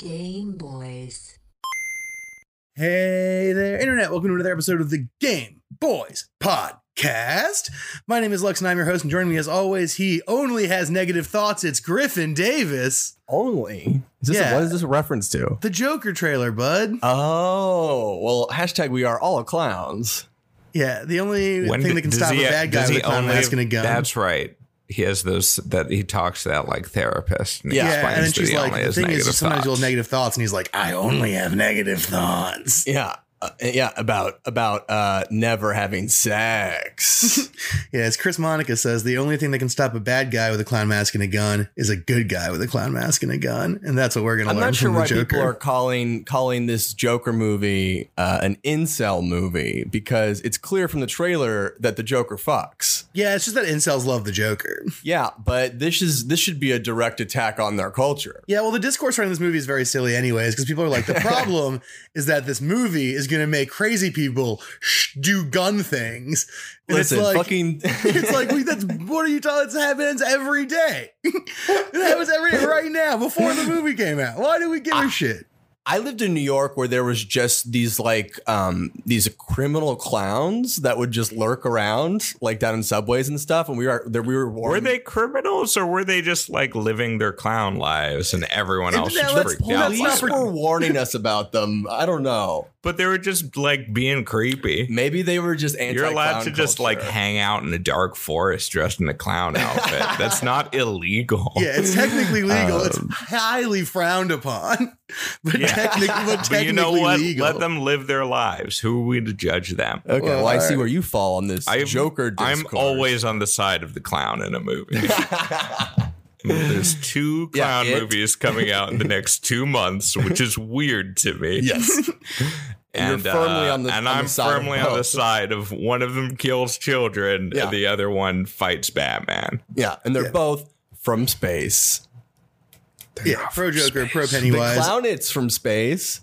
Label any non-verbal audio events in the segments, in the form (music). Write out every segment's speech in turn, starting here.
Game Boys. Hey there, Internet. Welcome to another episode of the Game Boys Podcast. My name is Lux and I'm your host. And joining me as always, he only has negative thoughts. It's Griffin Davis, Only? Is this Yeah. what is this a reference to? the Joker trailer, bud. Oh, well, hashtag we are all clowns. Yeah, the only When thing that can does stop a bad guy does with he a clown mask and a gun. That's right. He has those that he talks to that like therapist. And Yeah, yeah, explains and then that she's he like, the thing is, negative sometimes you'll have negative thoughts, and he's like, I only have negative thoughts. Yeah. Uh, yeah, about about uh never having sex. (laughs) Yeah, as Chris Monica says, the only thing that can stop a bad guy with a clown mask and a gun is a good guy with a clown mask and a gun, and that's what we're gonna I'm learn not sure why Joker. people are calling calling this Joker movie uh, an incel movie because it's clear from the trailer that the Joker fucks. yeah, it's just that incels love the Joker. Yeah, but this is this should be a direct attack on their culture. Yeah, well, the discourse around this movie is very silly, anyways, because people are like, the (laughs) problem is that this movie is going to make crazy people sh- do gun things. And Listen, it's like, fucking (laughs) it's like, wait, that's what are you talking? (laughs) It happens every day. it happens every day right now before the movie came out. Why do we give a shit? I lived in New York where there was just these like um these criminal clowns that would just lurk around like down in subways and stuff and we were there we were Were they criminals or were they just like living their clown lives and everyone else now was freaked out? that by police were warning us about them. I don't know. But they were just like being creepy. Maybe they were just anti You're allowed to just like hang out in a dark forest dressed in a clown outfit. (laughs) That's not illegal. Yeah, it's technically legal. it's Um, highly frowned upon, (laughs) but, Yeah. technic- but technically But you know what? legal. Let them live their lives. Who are we to judge them? Okay, well, Well, I see where you fall on this I'm- Joker discourse. I'm always on the side of the clown in a movie. (laughs) There's two clown it- movies coming out in the next two months, which is weird to me. yes. And you're firmly uh, on the- and on I'm side firmly on the side of one of them kills children, Yeah. and the other one fights Batman. Yeah, and they're Yeah. both from space. yeah, pro Joker, pro The Pennywise. clown it's from space.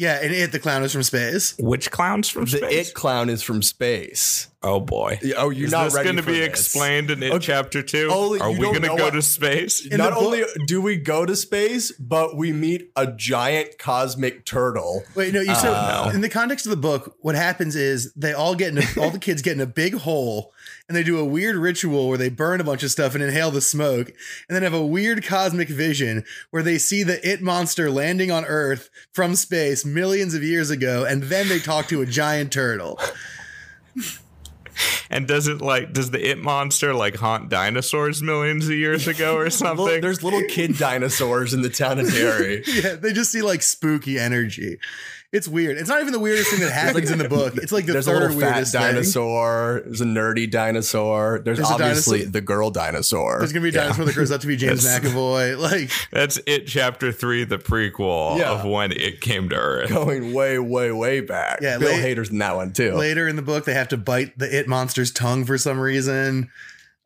Yeah, and it the clown is from space. Which clowns from space? The space? it clown is from space. oh boy. Oh, you're is not this ready going to for be this. explained in it Okay. chapter two? Oh, Are we going to go what- to space? In Not the book- only do we go to space, but we meet a giant cosmic turtle. Wait, no, you said Uh, in the context of the book, what happens is they all get in a, all the kids get in a big hole and they do a weird ritual where they burn a bunch of stuff and inhale the smoke and then have a weird cosmic vision where they see the it monster landing on Earth from space millions of years ago and then they talk to a giant turtle. (laughs) And does it like does the it monster like haunt dinosaurs millions of years ago or (laughs) something? There's little kid dinosaurs in the town of Derry. (laughs) Yeah, they just see like spooky energy. It's weird. It's not even the weirdest thing that (laughs) happens in the book. It's like the There's a third little fat weirdest thing. dinosaur. There's a nerdy dinosaur. There's, There's obviously dinosaur- the girl dinosaur. There's gonna be a dinosaur that grows up to be James That's- McAvoy. (laughs) Like That's it chapter three, the prequel Yeah. of when it came to Earth. going way, way, way back. Yeah, Bill late- Hader's in that one too. later in the book they have to bite the it monster's tongue for some reason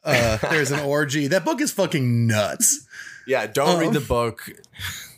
uh there's an (laughs) orgy that book is fucking nuts Yeah, don't Um, read the book.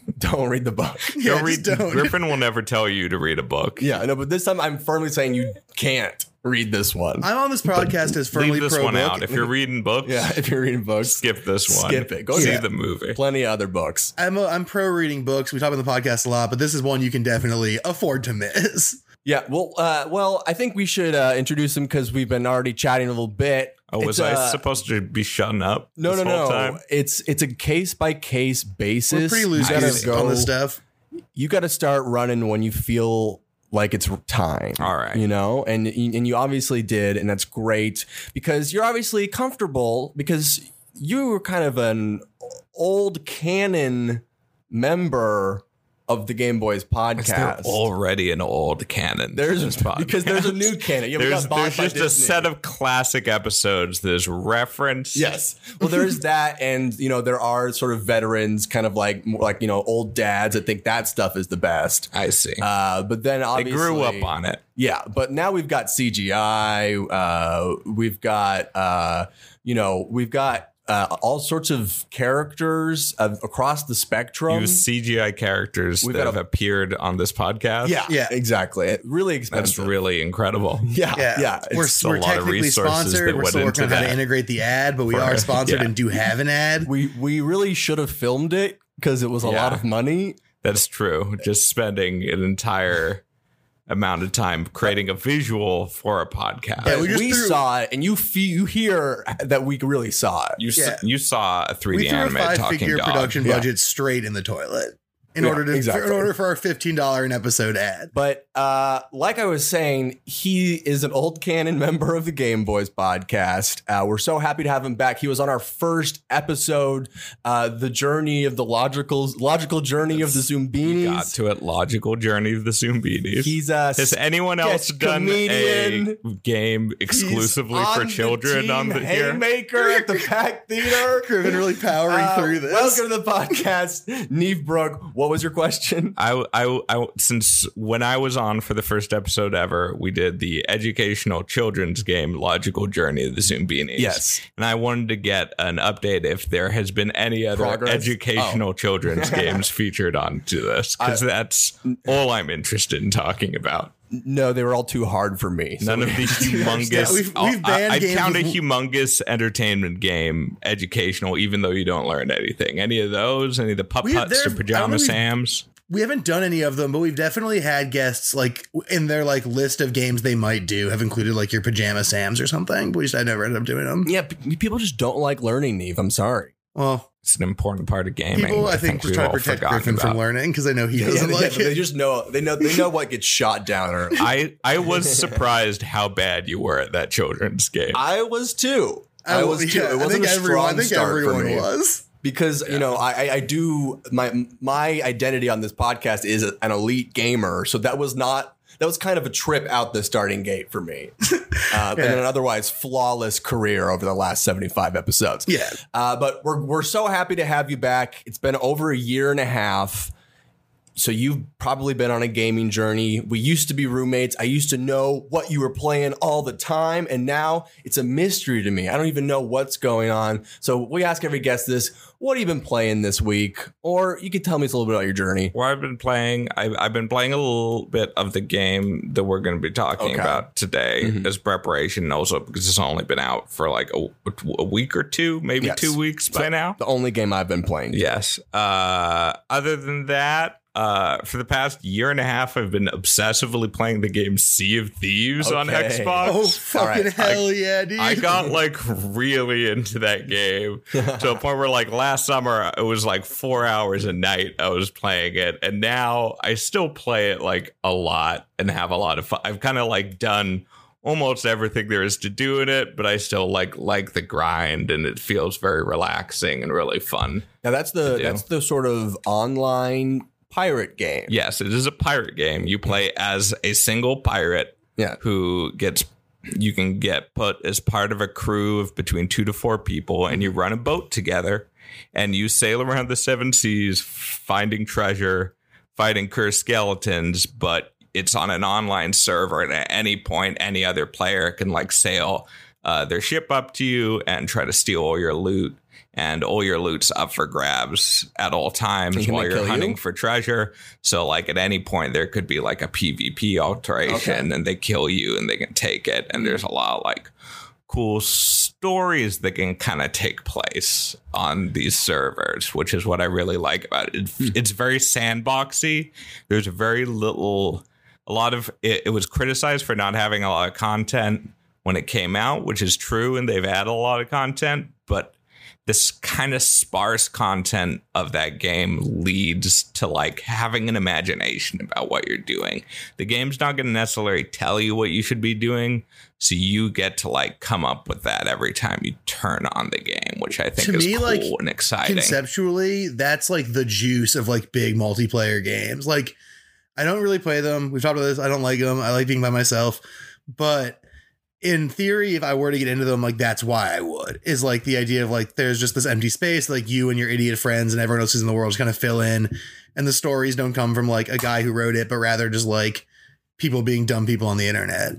(laughs) Don't read the book. (laughs) yeah Don't read, don't. Griffin will never tell you to read a book. Yeah, no, but this time I'm firmly saying you can't read this one. i'm on this podcast as firmly Leave this pro one book. out. If you're reading books, yeah, if you're reading books, skip this one. Skip it. Go see the movie. plenty of other books. I'm, a, I'm pro reading books. We talk about the podcast a lot, but this is one you can definitely afford to miss. (laughs) Yeah, well, uh, well, I think we should uh, introduce him because we've been already chatting a little bit. Oh, was It's, I uh, supposed to be shutting up? No, this no, whole no. Time? It's it's a case by case basis. We're pretty loose You gotta gotta go- on this stuff. You got to start running when you feel like it's time. All right. you know, and and you obviously did, and that's great because you're obviously comfortable because you were kind of an old canon member of the Game Boys podcast. already an old canon? There's (laughs) because there's a new canon. Yeah, we there's got bought there's by just a Disney. set of classic episodes that is referenced. Yes. Well, there is that, and you know, there are sort of veterans, kind of like more like you know, old dads that think that stuff is the best. I see. Uh, but then they obviously, grew up on it. Yeah, but now we've got CGI. Uh, we've got uh, you know, we've got uh, all sorts of characters of, across the spectrum. Use CGI characters We've that got have a- appeared on this podcast. yeah, Yeah. exactly. Really That's really incredible. (laughs) yeah, Yeah, yeah. we're, a we're lot technically resources sponsored. that We're still working on how to integrate the ad, but we For- are (laughs) sponsored yeah. and do have an ad. we we really should have filmed it because it was a Yeah. lot of money. That's true. Just spending an entire amount of time creating a visual for a podcast. Yeah, we we, threw- saw it, and you feel you hear that we really saw it. you s- you saw a 3D we threw a anime five talking figure dog. production Yeah. budget straight in the toilet in Yeah, order to exactly. in order for our fifteen dollar an episode ad. But uh, like I was saying, he is an old canon member of the Game Boys podcast. Uh, we're so happy to have him back. He was on our first episode, uh, the journey of the logical logical journey of the You got to it. Logical journey of the Zoombinis. He's uh, Has anyone else done comedian. a game exclusively He's for on the children team on the here? Haymaker at the Pack Theater. (laughs) Been really powering Uh, through this. Welcome to the podcast, Neve Brook. What was your question? (laughs) I, I, I, since when I was on for the first episode ever, we did the educational children's game, Logical Journey of the Zoombinis. Yes. And I wanted to get an update if there has been any other Progress? educational oh. children's (laughs) games featured onto this, because that's all I'm interested in talking about. No, they were all too hard for me. So None of these humongous. We've- I'll- we've banned I, I'd count a humongous entertainment game educational, even though you don't learn anything. Any of those? Any of the pup We- huts or I don't know pajama if we've- Sams? We haven't done any of them, but we've definitely had guests like in their like list of games they might do have included like your pajama Sams or something. But we just I never ended up doing them. Yeah, p- people just don't like learning, Neve. I'm sorry. Well, It's an important part of gaming. people I think just try to protect forgotten Griffin from learning because I know he Yeah, doesn't yeah, like but they just know they know they know what gets shot down early. (laughs) I I (laughs) was surprised how bad you were at that children's game. I was too. I, was too. it wasn't I a think strong everyone, I think start for me. was. because you know I, I- I do my my identity on this podcast is an elite gamer, so that was not that was kind of a trip out the starting gate for me, (laughs) uh, and an otherwise flawless career over the last seventy five episodes. Yeah. Uh, but we're we're so happy to have you back. It's been over a year and a half. So you've probably been on a gaming journey. We used to be roommates. I used to know what you were playing all the time, and now it's a mystery to me. I don't even know what's going on. So we ask every guest this: What have you been playing this week? Or you could tell me a little bit about your journey. Where I've been playing, I've, I've been playing a little bit of the game that we're going to be talking Okay. about today as preparation, also because it's only been out for like a, a week or two, maybe Yes. two weeks by now. The only game I've been playing. Yes. Uh, other than that, uh, for the past year and a half, I've been obsessively playing the game Sea of Thieves on Xbox. Oh fucking right. hell yeah, dude! I got like really into that game (laughs) to a point where like last summer it was like four hours a night I was playing it, and now I still play it like a lot and have a lot of fun. I've kind of like done almost everything there is to do in it, but I still like like the grind, and it feels very relaxing and really fun. Now that's the that's the sort of online pirate game. Yes, it is a pirate game. You play as a single pirate Yeah. who gets you can get put as part of a crew of between two to four people and you run a boat together and you sail around the seven seas finding treasure fighting cursed skeletons but it's on an online server and at any point any other player can like sail uh, their ship up to you and try to steal all your loot and all your loot's up for grabs at all times while you're kill you? hunting for treasure. So, like at any point, there could be like a PvP alteration, and they kill you, and they can take it. And there's a lot of like cool stories that can kind of take place on these servers, which is what I really like about it. It's, hmm. it's very sandboxy. There's very little, a lot of it, it was criticized for not having a lot of content when it came out, which is true, and they've added a lot of content, but this kind of sparse content of that game leads to like having an imagination about what you're doing. The game's not going to necessarily tell you what you should be doing, so you get to like come up with that every time you turn on the game, which I think To is me, cool like, and exciting. conceptually that's like the juice of like big multiplayer games. Like i don't really play them. We've talked about this. I don't like them i like being by myself. But in theory if i were to get into them like that's why i would is like the idea of like there's just this empty space like you and your idiot friends and everyone else who's in the world just kind of fill in and the stories don't come from like a guy who wrote it but rather just like people being dumb people on the internet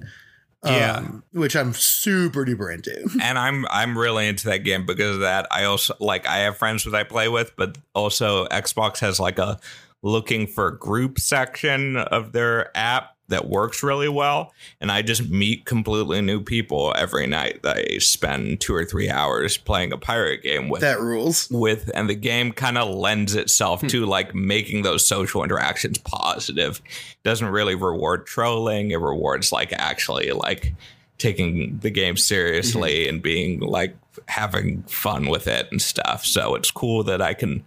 Yeah. um, which i'm super duper into (laughs) and I'm I'm really into that game because of that. I also like I have friends that I play with, but also Xbox has like a looking for group section of their app that works really well. And I just meet completely new people every night that I spend two or three hours playing a pirate game with. That rules. With and the game kind of lends itself hmm. to like making those social interactions positive. It doesn't really reward trolling. It rewards like actually like taking the game seriously mm-hmm. and being like having fun with it and stuff. So it's cool that I can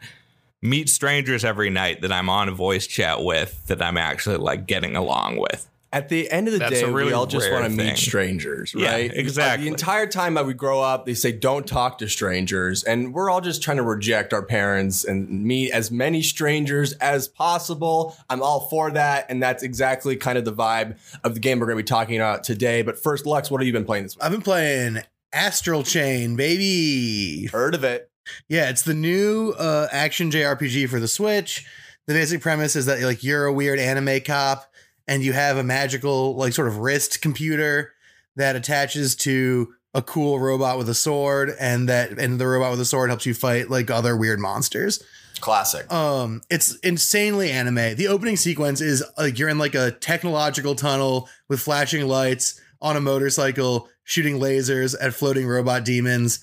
meet strangers every night that I'm on a voice chat with that I'm actually like getting along with. At the end of the That's day, really we all just want to meet thing. strangers, Yeah, right? exactly. The entire time that we grow up, they say don't talk to strangers, and we're all just trying to reject our parents and meet as many strangers as possible. I'm all for that, and that's exactly kind of the vibe of the game we're going to be talking about today. But first, Lux, what have you been playing this week? I've been playing Astral Chain, baby. Heard of it? Yeah, it's the new uh, action JRPG for the Switch. The basic premise is that like you're a weird anime cop and you have a magical like sort of wrist computer that attaches to a cool robot with a sword and that and the robot with a sword helps you fight like other weird monsters. Classic. Um, it's insanely anime. The opening sequence is like you're in like a technological tunnel with flashing lights on a motorcycle, shooting lasers at floating robot demons,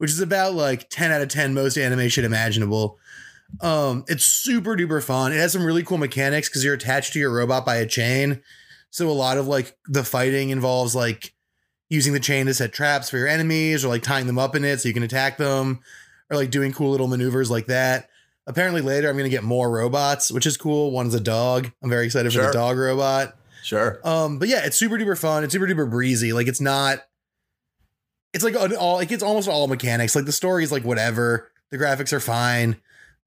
which is about like 10 out of 10 most animation imaginable. Um, it's super duper fun. It has some really cool mechanics because you're attached to your robot by a chain. So a lot of like the fighting involves like using the chain to set traps for your enemies or like tying them up in it so you can attack them or like doing cool little maneuvers like that. Apparently later I'm going to get more robots, which is cool. One's a dog. I'm very excited for the dog robot. Sure. Um, but yeah, it's super duper fun. It's super duper breezy. Like it's not. It's like an all. Like it's almost all mechanics. Like the story is like whatever. The graphics are fine,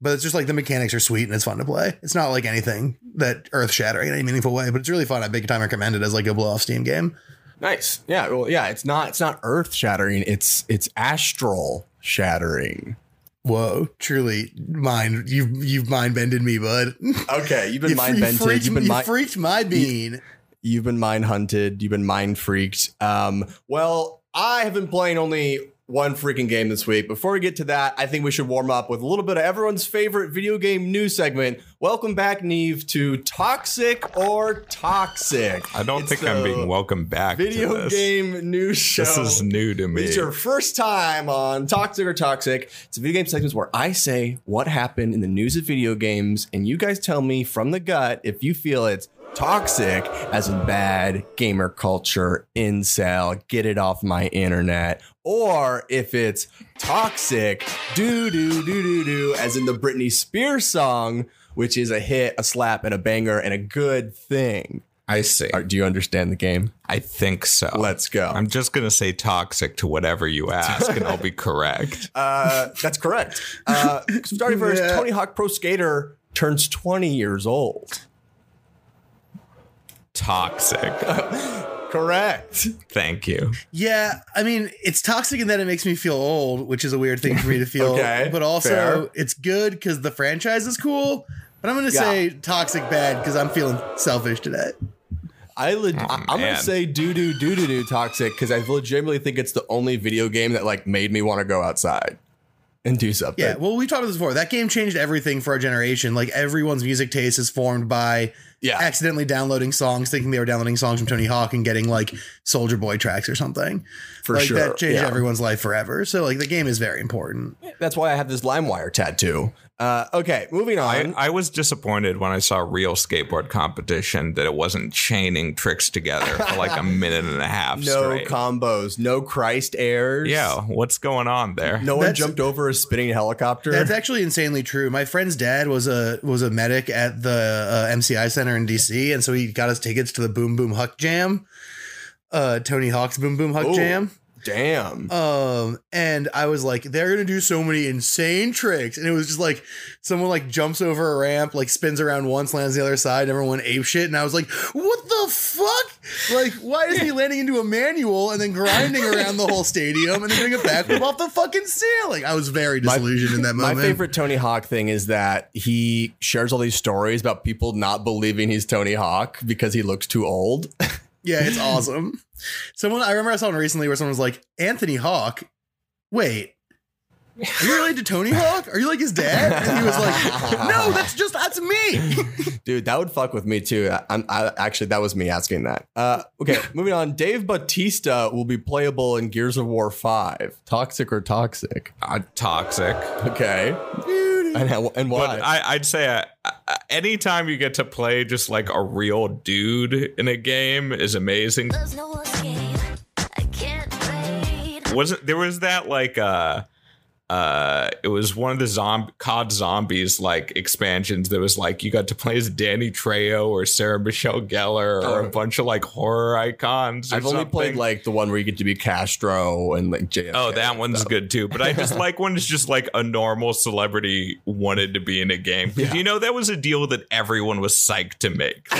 but it's just like the mechanics are sweet and it's fun to play. It's not like anything that earth shattering in any meaningful way, but it's really fun. I big time recommend it as like a blow off Steam game. Nice. Yeah. Well, yeah. It's not. It's not earth shattering. It's it's astral shattering. Whoa, truly mind you've you've mind bended me, bud. Okay, you've been (laughs) You- mind bended. freaked- You've been you mind. freaked my bean. You've been mind hunted. You've been mind freaked. Um, well, I have been playing only one freaking game this week. Before we get to that, I think we should warm up with a little bit of everyone's favorite video game news segment. Welcome back, Neve, to Toxic or Toxic. I don't It's think I'm being welcome back. to Video game news show. This is new to me. It's your first time on Toxic or Toxic. It's a video game segment where I say what happened in the news of video games, and you guys tell me from the gut if you feel it's toxic, as in bad gamer culture, incel, get it off my internet, or if it's toxic, doo doo doo doo doo, as in the Britney Spears song, which is a hit, a slap, and a banger, and a good thing. I see. Are- Do you understand the game? I think so. Let's go. I'm just gonna say toxic to whatever you ask, and I'll be (laughs) correct. Uh, that's correct. Uh, starting first, (laughs) Yeah. Tony Hawk Pro Skater turns 20 years old. Toxic. (laughs) Correct. Thank you. Yeah, I mean, it's toxic in that it makes me feel old, which is a weird thing for me to feel. (laughs) Okay, but also fair. it's good because the franchise is cool. But I'm going to Yeah. say toxic bad because I'm feeling selfish today. I leg- oh, I- I'm gonna say doo doo doo doo doo toxic because I legitimately think it's the only video game that like made me want to go outside and do something. Yeah, well, we talked about this before. That game changed everything for our generation. Like everyone's music taste is formed by Yeah. accidentally downloading songs, thinking they were downloading songs from Tony Hawk and getting like Soulja Boy tracks or something. For like sure, that changed yeah. everyone's life forever. So like the game is very important. That's why I have this LimeWire tattoo. Uh, okay, moving on. I was disappointed when I saw real skateboard competition that it wasn't chaining tricks together for like a (laughs) minute and a half no straight. combos, no Christ airs. yeah, what's going on there? No one jumped over a spinning helicopter. That's actually insanely true. My friend's dad was a was a medic at the uh, MCI Center in DC, and so he got us tickets to the Boom Boom Huck Jam, uh, Tony Hawk's Boom Boom Huck Ooh. Jam. Damn. Um, and I was like, they're gonna do so many insane tricks, and it was just like someone like jumps over a ramp, like spins around once, lands the other side, and everyone ape shit, and I was like, what the fuck? Like, why is he (laughs) landing into a manual and then grinding around the whole stadium and then doing a backflip off the fucking ceiling? I was very disillusioned in that moment. My favorite Tony Hawk thing is that he shares all these stories about people not believing he's Tony Hawk because he looks too old. (laughs) Yeah, it's awesome. Someone I remember I saw one recently where someone was like, Anthony Hawk. Wait, Are you related to Tony Hawk? Are you like his dad? And he was like, No, that's just that's me. (laughs) Dude, that would fuck with me too. I, I'm I, actually that was me asking that. Uh, okay, (laughs) moving on. Dave Bautista will be playable in Gears of War Five. Toxic or toxic? Uh, toxic. Okay. And, how- and why? But I, I'd say uh, uh, anytime you get to play just like a real dude in a game is amazing. There's no escape. I can't wait. Wasn't there was that like uh uh it was one of the zombie COD zombies like expansions that was like you got to play as Danny Trejo or Sarah Michelle Gellar or Oh. a bunch of like horror icons. or I've only played like the one where you get to be Castro and like JFK. Oh, that one's stuff. good too. But I just (laughs) like when it's just like a normal celebrity wanted to be in a game. Because Yeah. you know that was a deal that everyone was psyched to make. (laughs)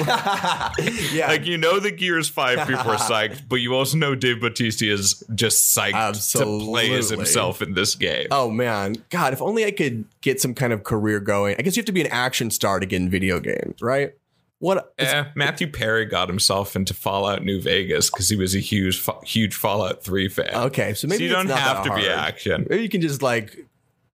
yeah. Like you know the Gears 5 people are psyched, (laughs) but you also know Dave Bautista is just psyched to play as himself in this game. Oh man, God! If only I could get some kind of career going. I guess you have to be an action star to get in video games, right? What? it's- Eh, Matthew Perry got himself into Fallout New Vegas because he was a huge, huge Fallout 3 fan. Okay, so maybe so you it's don't not have that to be hard. action. Maybe you can just like,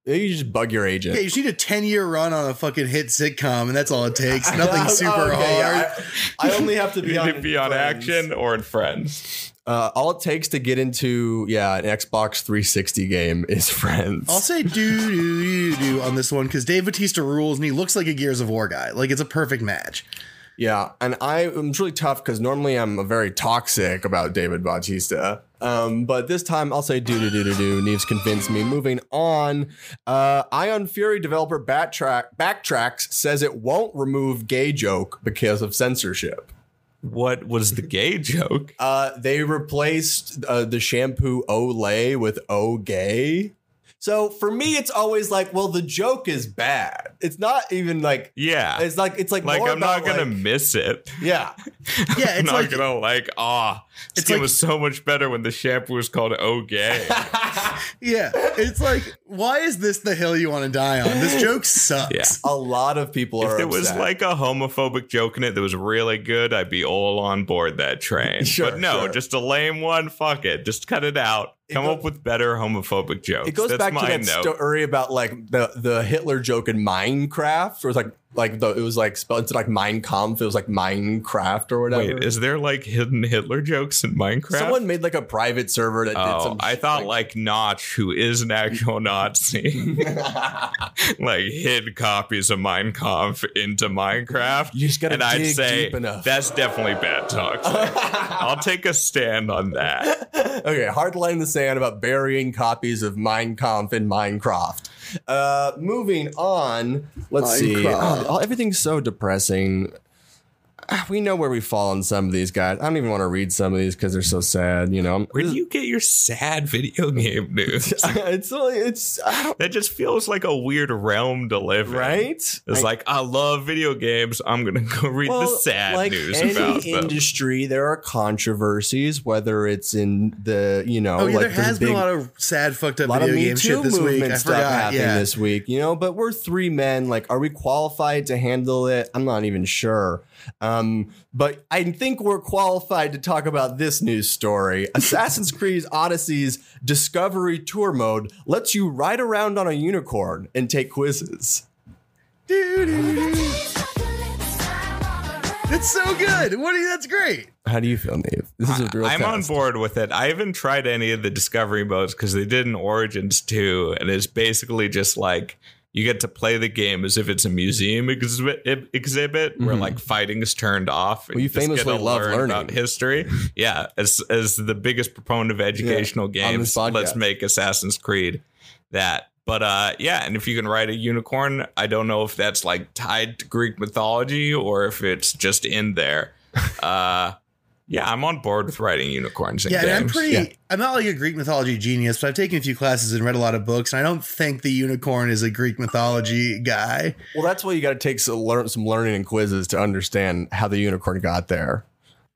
you just bug your agent. Yeah, you just need a 10 year run on a fucking hit sitcom, and that's all it takes. (laughs) Nothing super Okay, hard. yeah, I, I only have to be (laughs) on, be on action or in Friends. Uh, all it takes to get into yeah an Xbox 360 game is (laughs) Friends. I'll say do do do do on this one because Dave Bautista rules and he looks like a Gears of War guy. Like it's a perfect match. Yeah, and I am really tough because normally I'm a very toxic about David Bautista. Um, but this time I'll say do do do do do. Neves convinced me. Moving on, uh, Ion Fury developer Backtrack Backtracks says it won't remove gay joke because of censorship. What was the gay (laughs) joke? Uh, they replaced uh, the shampoo Olay with O gay. So for me, it's always like, well, the joke is bad. It's not even like Yeah. it's like it's like like more I'm not gonna like- miss it. yeah. (laughs) Yeah, I'm it's not like gonna like ah. It's skin like- was so much better when the shampoo was called Oh Gay. (laughs) yeah, it's like why is this the hill you want to die on? This joke sucks. Yeah. A lot of people if are. there was like a homophobic joke in it that was really good, I'd be all on board that train. (laughs) Sure, but no, sure. just a lame one. Fuck it. Just cut it out. Come go- up with better homophobic jokes. It goes That's back to that note. story about like the the Hitler joke in Minecraft, where it's like like the it was like spelled into like Mein Kampf. It was like Minecraft or whatever. Wait, is there like hidden Hitler jokes in Minecraft? Someone made like a private server that did Oh, some. I thought like Notch, who is an actual Nazi, (laughs) (laughs) like hid copies of Mein Kampf into Minecraft. You just gotta and I'd say deep enough. that's definitely bad talk. I'll take a stand on that. (laughs) okay, hard line in the sand about burying copies of Mein Kampf in Minecraft. Uh, moving on, let's see. Oh, everything's so depressing. Ah, We know where we fall on some of these guys. I don't even want to read some of these because they're so sad. You know, Where do you get your sad video game news? (laughs) it's only- it's I that just feels like a weird realm to live in. right. It's I- like I love video games. I'm gonna go read the sad like news any about them. industry, there are controversies, whether it's in the you know, Oh yeah, like there there's has been a lot of sad, fucked a up lot of video Me game Too shit this week. movement I stuff forgot. happening Yeah, this week, you know. But we're three men. Like, are we qualified to handle it? I'm not even sure. Um, but I think we're qualified to talk about this news story. (laughs) Assassin's Creed Odyssey's Discovery Tour mode lets you ride around on a unicorn and take quizzes. it's so good. What do you? That's great. How do you feel, Nave? This is a real I'm on board with it. I haven't tried any of the discovery modes because they did an Origins too, and it's basically just like you get to play the game as if it's a museum exhibit, exhibit where like fighting is turned off. and Mm-hmm. Well, you famously to love learn learning. about history. yeah, as as the biggest proponent of educational on games, let's make Assassin's Creed that. But uh, yeah, and if you can ride a unicorn, I don't know if that's like tied to Greek mythology or if it's just in there. (laughs) Uh, yeah, I'm on board with writing unicorns in Yeah, and. I'm pretty. Yeah. I'm not like a Greek mythology genius, but I've taken a few classes and read a lot of books, and I don't think the unicorn is a Greek mythology guy. Well, that's why you got to take some, learn, some learning and quizzes to understand how the unicorn got there.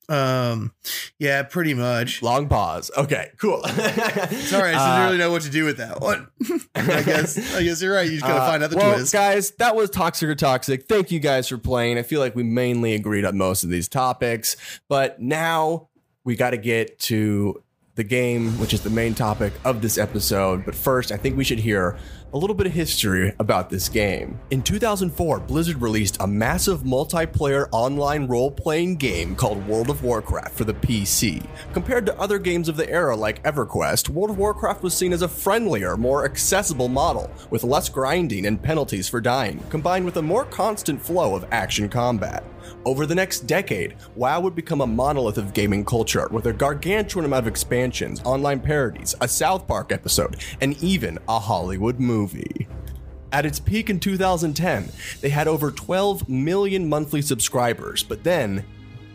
Um, yeah, pretty much. Long pause. Okay, cool. (laughs) Sorry, I Uh, didn't really know what to do with that one. (laughs) I guess. I guess you're right. You just gotta Uh, find out the well, twist. guys, that was Toxic or Toxic. Thank you guys for playing. I feel like we mainly agreed on most of these topics, but now we got to get to the game, which is the main topic of this episode. But first, I think we should hear a little bit of history about this game. In 2004, Blizzard released a massive multiplayer online role playing game called World of Warcraft for the PC. Compared to other games of the era like EverQuest, World of Warcraft was seen as a friendlier, more accessible model, with less grinding and penalties for dying, combined with a more constant flow of action combat. Over the next decade, WoW would become a monolith of gaming culture with a gargantuan amount of expansions, online parodies, a South Park episode, and even a Hollywood movie. At its peak in 2010, they had over 12 million monthly subscribers, but then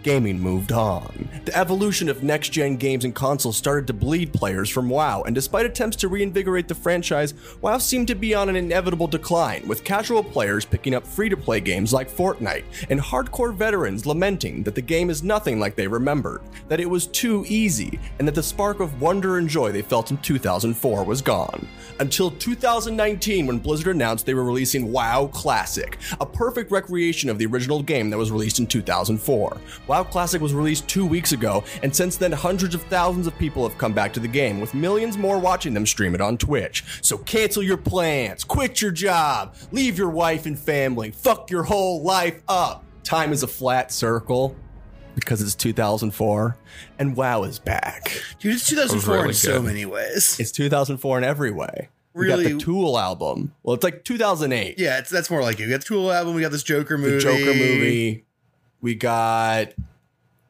gaming moved on. The evolution of next gen games and consoles started to bleed players from WoW, and despite attempts to reinvigorate the franchise, WoW seemed to be on an inevitable decline, with casual players picking up free to play games like Fortnite, and hardcore veterans lamenting that the game is nothing like they remembered, that it was too easy, and that the spark of wonder and joy they felt in 2004 was gone. Until 2019, when Blizzard announced they were releasing WoW Classic, a perfect recreation of the original game that was released in 2004. WoW Classic was released two weeks ago, and since then, hundreds of thousands of people have come back to the game, with millions more watching them stream it on Twitch. So cancel your plans, quit your job, leave your wife and family, fuck your whole life up. Time is a flat circle because it's 2004, and WoW is back. Dude, it's 2004 really in so good. many ways. It's 2004 in every way. We got the Tool album. Well, it's like 2008. Yeah, it's, that's more like it. We got the Tool album. We got this Joker movie. the Joker movie. We got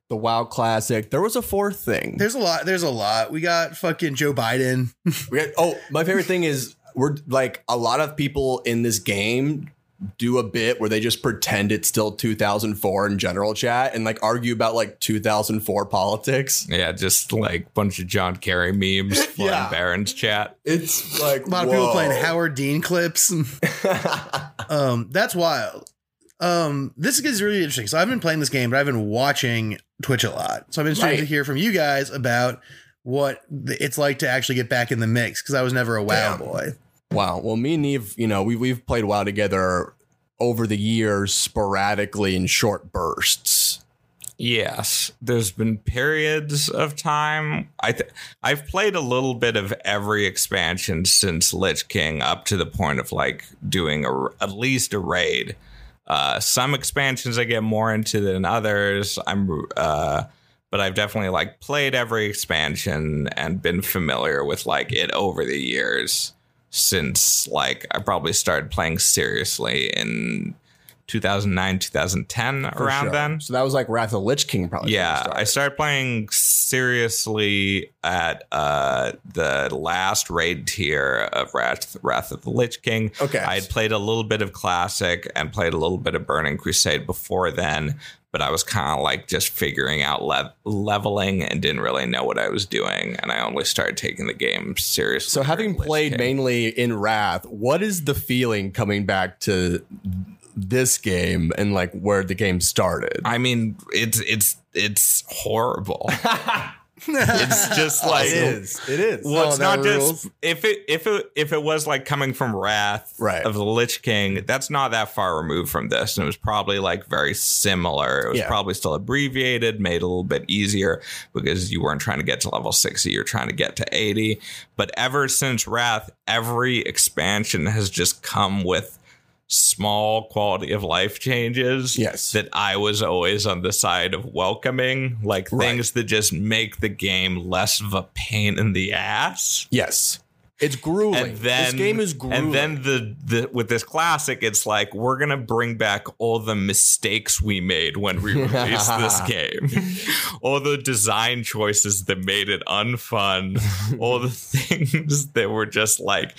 the WoW Classic. There was a fourth thing. There's a lot. There's a lot. We got fucking Joe Biden. (laughs) We got, oh, my favorite thing is we're like a lot of people in this game do a bit where they just pretend it's still 2004 in general chat and like argue about like 2004 politics. Yeah, just like bunch of John Kerry memes flooding (laughs) Yeah. Barrens chat. It's like A lot of people playing Howard Dean clips. (laughs) um, that's wild. Um, this is really interesting. So I've been playing this game, but I've been watching Twitch a lot. So I'm interested Right. to hear from you guys about what it's like to actually get back in the mix because I was never a WoW Damn. boy. Wow. Well, me and Neve, you know, we we've played WoW together over the years, sporadically in short bursts. Yes, there's been periods of time. I th- I've played a little bit of every expansion since Lich King up to the point of like doing a, at least a raid. Uh, some expansions I get more into than others. I'm uh, but I've definitely like played every expansion and been familiar with like it over the years since like I probably started playing seriously in 2009 2010 for around sure. then. So that was like Wrath of the Lich King, probably. Yeah, you I started playing seriously at uh, the last raid tier of Wrath, Wrath of the Lich King. Okay. I had played a little bit of Classic and played a little bit of Burning Crusade before then, but I was kind of like just figuring out le- leveling and didn't really know what I was doing. And I only started taking the game seriously. So having played King. mainly in Wrath, what is the feeling coming back to this game and like where the game started? I mean, it's it's it's horrible. (laughs) it's just like it is. It is. Well, Oh, it's that not just if it if it if it was like coming from Wrath Right. of the Lich King, that's not that far removed from this, and it was probably like very similar. It was Yeah. probably still abbreviated, made a little bit easier because you weren't trying to get to level sixty, you're trying to get to eighty. But ever since Wrath, every expansion has just come with small quality of life changes Yes. that I was always on the side of welcoming, like Right. things that just make the game less of a pain in the ass. yes. It's grueling. And then this game is grueling. And then the, the with this classic, it's like we're gonna bring back all the mistakes we made when we (laughs) released this game, (laughs) all the design choices that made it unfun, all the (laughs) things that were just like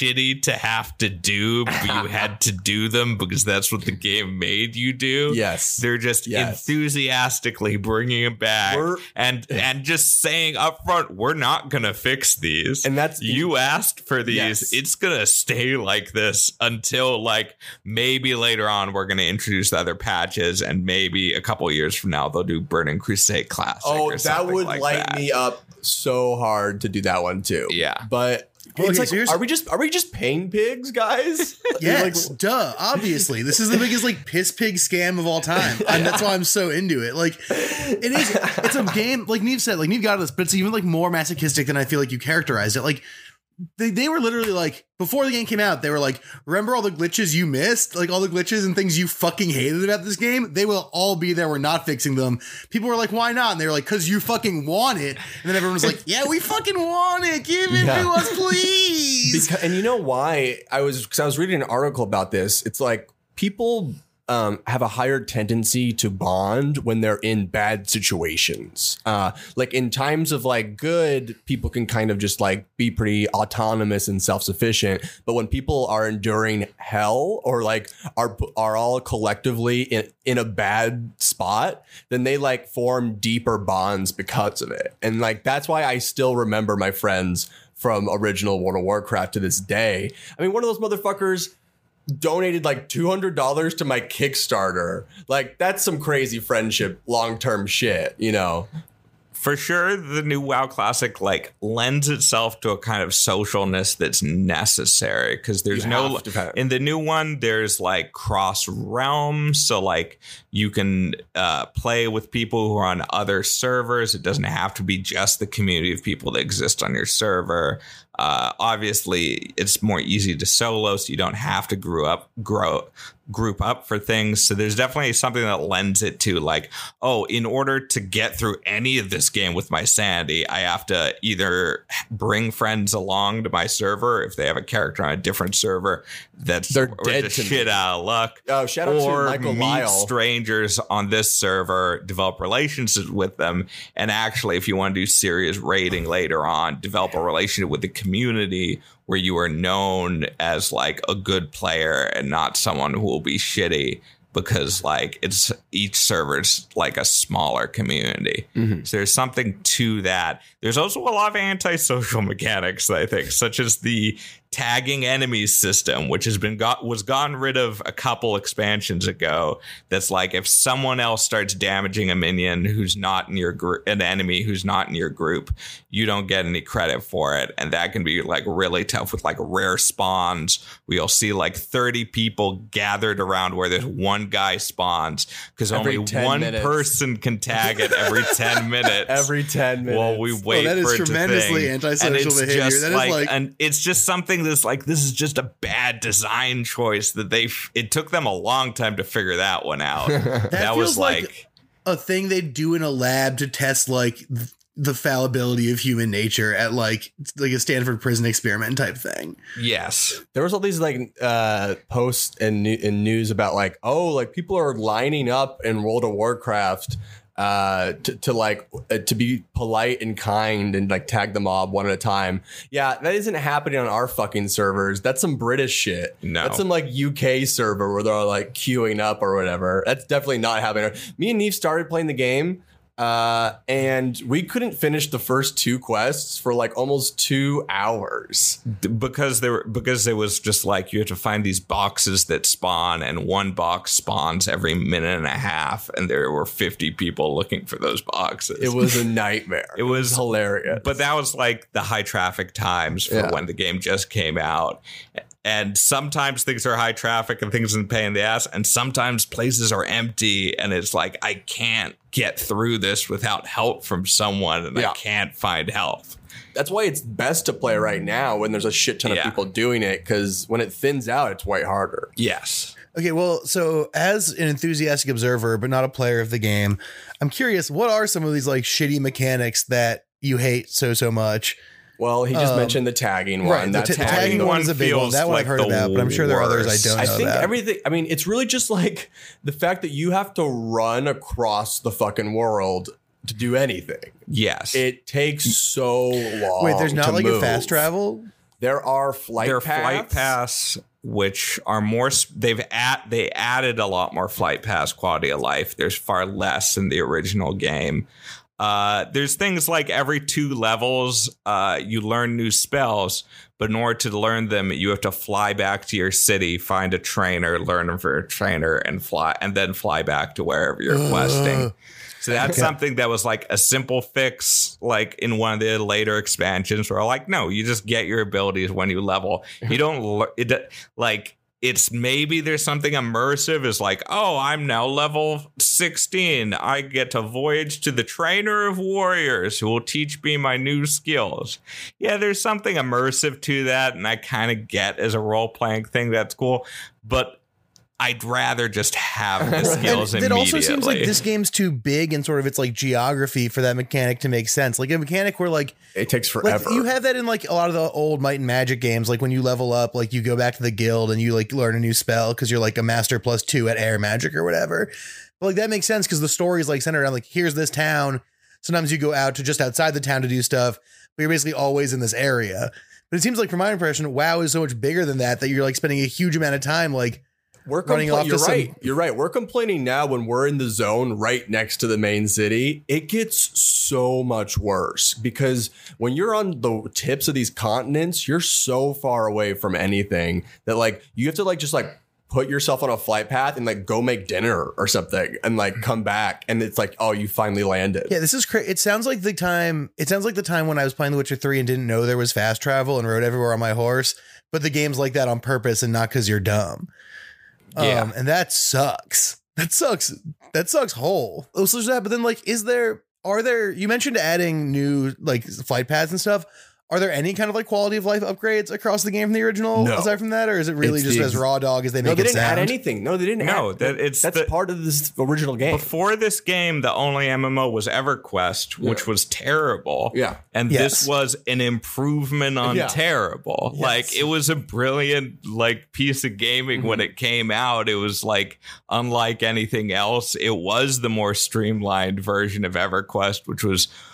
shitty to have to do, but you (laughs) had to do them because that's what the game made you do. yes. They're just Yes. enthusiastically bringing it back We're- and (laughs) and just saying up front, we're not gonna fix these. And that's- you asked for these. Yes. It's gonna stay like this until like maybe later on we're gonna introduce the other patches, and maybe a couple years from now they'll do Burning Crusade Classic. Oh, that would like light that. me up so hard to do that one too. Yeah. But Well, it's okay, like, so are we just are we just paying pigs, guys? (laughs) Yes, Like, duh. Obviously, this is the biggest like piss pig scam of all time, and that's why I'm so into it. Like, it is. It's a game. Like Neve said, like Neve got this, but it's even like more masochistic than I feel like you characterized it. Like, they they were literally like before the game came out, they were like, remember all the glitches you missed, like all the glitches and things you fucking hated about this game. They will all be there. We're not fixing them. People were like, why not? And they were like, because you fucking want it. And then everyone was like, yeah, we fucking want it. Give it Yeah. to us, please. Because, and you know why I was because I was reading an article about this. It's like people um, have a higher tendency to bond when they're in bad situations. Uh, like in times of like good, people can kind of just like be pretty autonomous and self sufficient. But when people are enduring hell or like are are all collectively in in a bad spot, then they like form deeper bonds because of it. And like that's why I still remember my friends from original World of Warcraft to this day. I mean, one of those motherfuckers donated like $200 to my Kickstarter. Like, that's some crazy friendship, long term shit, you know? for sure the new WoW classic like lends itself to a kind of socialness that's necessary because there's You no have to have- in the new one there's like cross realms so like you can uh, play with people who are on other servers it doesn't have to be just the community of people that exist on your server uh, obviously it's more easy to solo so you don't have to grow up grow group up for things. So there's definitely something that lends it to like oh in order to get through any of this game with my sanity i have to either bring friends along to my server if they have a character on a different server that's They're dead just to me. shit out of luck Oh, shout out to or Michael meet Lyle. strangers on this server, develop relationships with them, and actually, if you want to do serious raiding (sighs) later on, develop a relationship with the community where you are known as like a good player and not someone who will be shitty because like it's each server's like a smaller community. Mm-hmm. So there's something to that. There's also a lot of antisocial (laughs) mechanics, I think, such as the tagging enemies system, which has been got was gotten rid of a couple expansions ago. That's like if someone else starts damaging a minion who's not in your group, an enemy who's not in your group, you don't get any credit for it, and that can be like really tough with like rare spawns. Where you'll see like 30 people gathered around where there's one guy spawns because only one minutes. person can tag it every 10 (laughs) minutes. Every 10 minutes. While we wait oh, that is for it to tremendously thing. antisocial And it's behavior. just That is like- and it's just something that's like this is just a bad design choice that they. f- It took them a long time to figure that one out. (laughs) that, feels was like- like, a thing they do in a lab to test like th- the fallibility of human nature at like like a Stanford prison experiment type thing. yes, there was all these like uh posts and new- and news about like oh like people are lining up in World of Warcraft uh to, to like uh, to be polite and kind and like tag the mob one at a time. Yeah that isn't happening on our fucking servers. That's some british shit. No. that's some like uk server where they're all like queuing up or whatever. That's definitely not happening. Me and neve started playing the game uh, and we couldn't finish the first two quests for like almost two hours. Because there were because it was just like you have to find these boxes that spawn, and one box spawns every minute and a half, and there were fifty people looking for those boxes. It was a (laughs) nightmare. It was hilarious. But that was like the high traffic times for Yeah. when the game just came out. And sometimes things are high traffic and things are pain in the ass, and sometimes places are empty, and it's like I can't get through this without help from someone, and Yeah. I can't find help. that's why it's best to play right now when there's a shit ton of people doing it because when it thins out, it's way harder. Yes. Okay, well, so as an enthusiastic observer, but not a player of the game, I'm curious, what are some of these like shitty mechanics that you hate so so much? Well, he just Um, mentioned the tagging one. right, the, That's t- the how- tagging one one is a big one. feels That one like I've heard the about, but I'm sure there are others I don't know I think about. everything. I mean, it's really just like the fact that you have to run across the fucking world to do anything. Yes. It takes so long. Wait, there's not to like a fast travel? There are flight their paths. flight paths which are more they've at they added a lot more flight paths quality of life there's far less in the original game uh, there's things like every two levels uh, you learn new spells but in order to learn them you have to fly back to your city find a trainer learn them for a trainer and fly and then fly back to wherever you're questing. So that's something that was like a simple fix, like in one of the later expansions, where like, no, you just get your abilities when you level. You don't it like it's maybe there's something immersive is like, oh, I'm now level 16. I get to voyage to the trainer of warriors who will teach me my new skills. Yeah, there's something immersive to that, and I kind of get as a role playing thing that's cool, but I'd rather just have the (laughs) skills and it also seems like this game's too big and sort of its like geography for that mechanic to make sense. Like a mechanic where like It takes like forever. you have that in like a lot of the old Might and Magic games. Like when you level up, like you go back to the guild and you like learn a new spell because you're like a master plus two at air magic or whatever. But like that makes sense because the story is like centered around like here's this town. Sometimes you go out to just outside the town to do stuff, but you're basically always in this area. But it seems like from my impression, WoW is so much bigger than that that you're like spending a huge amount of time like We're running off You're some- right. You're right. We're complaining now when we're in the zone right next to the main city. It gets so much worse because when you're on the tips of these continents, you're so far away from anything that like you have to like just like put yourself on a flight path and like go make dinner or something and like mm-hmm. come back and it's like oh you finally landed. Yeah, this is crazy. It sounds like the time. It sounds like the time when I was playing The Witcher Three and didn't know there was fast travel and rode everywhere on my horse. But the game's like that on purpose and not because you're dumb. Yeah. Um, and that sucks. That sucks. That sucks whole. Oh, so there's that. But then, like, is there? Are there? You mentioned adding new like flight paths and stuff. Are there any kind of like quality of life upgrades across the game from the original No. aside from that, or is it really It's just the as raw dog as they make No, make they it didn't sound? add anything. No, they didn't. No, add, that- it's that's the- part of this original game. Before this game, the only MMO was EverQuest, which was terrible. Yeah. And Yes. this was an improvement on Yeah. terrible. Yes. Like it was a brilliant like piece of gaming when mm-hmm. it came out. It was like unlike anything else. It was the more streamlined version of EverQuest, which was l-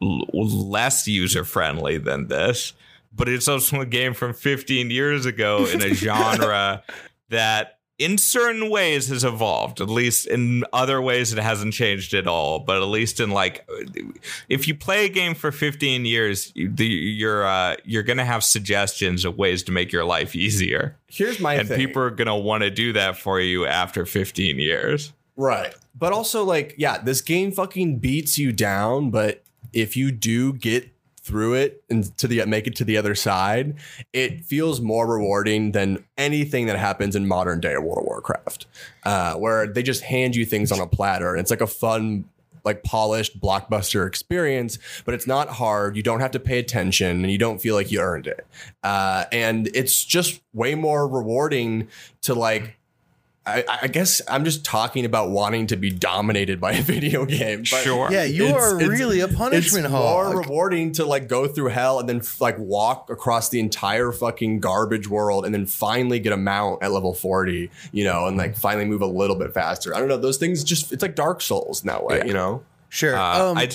less user friendly than this. But it's also a game from 15 years ago in a (laughs) genre that in certain ways has evolved at least in other ways it hasn't changed at all but at least in like if you play a game for 15 years you're uh, you're gonna have suggestions of ways to make your life easier Here's my and thing. people are gonna want to do that for you after 15 years Right. But also, like, yeah, this game fucking beats you down. But if you do get through it and to the make it to the other side, it feels more rewarding than anything that happens in modern day World of Warcraft, uh, where they just hand you things on a platter. It's like a fun. Like polished blockbuster experience, but it's not hard. You don't have to pay attention, and you don't feel like you earned it. Uh, and it's just way more rewarding to like I, I guess I'm just talking about wanting to be dominated by a (laughs) video game. But Sure. Yeah, you it's- are it's- really a punishment it's hog. more rewarding to like go through hell and then like walk across the entire fucking garbage world and then finally get a mount at level 40, you know, and like finally move a little bit faster. I don't know. Those things just, it's like Dark Souls in that way, Yeah. you know? Sure. Uh, um, I,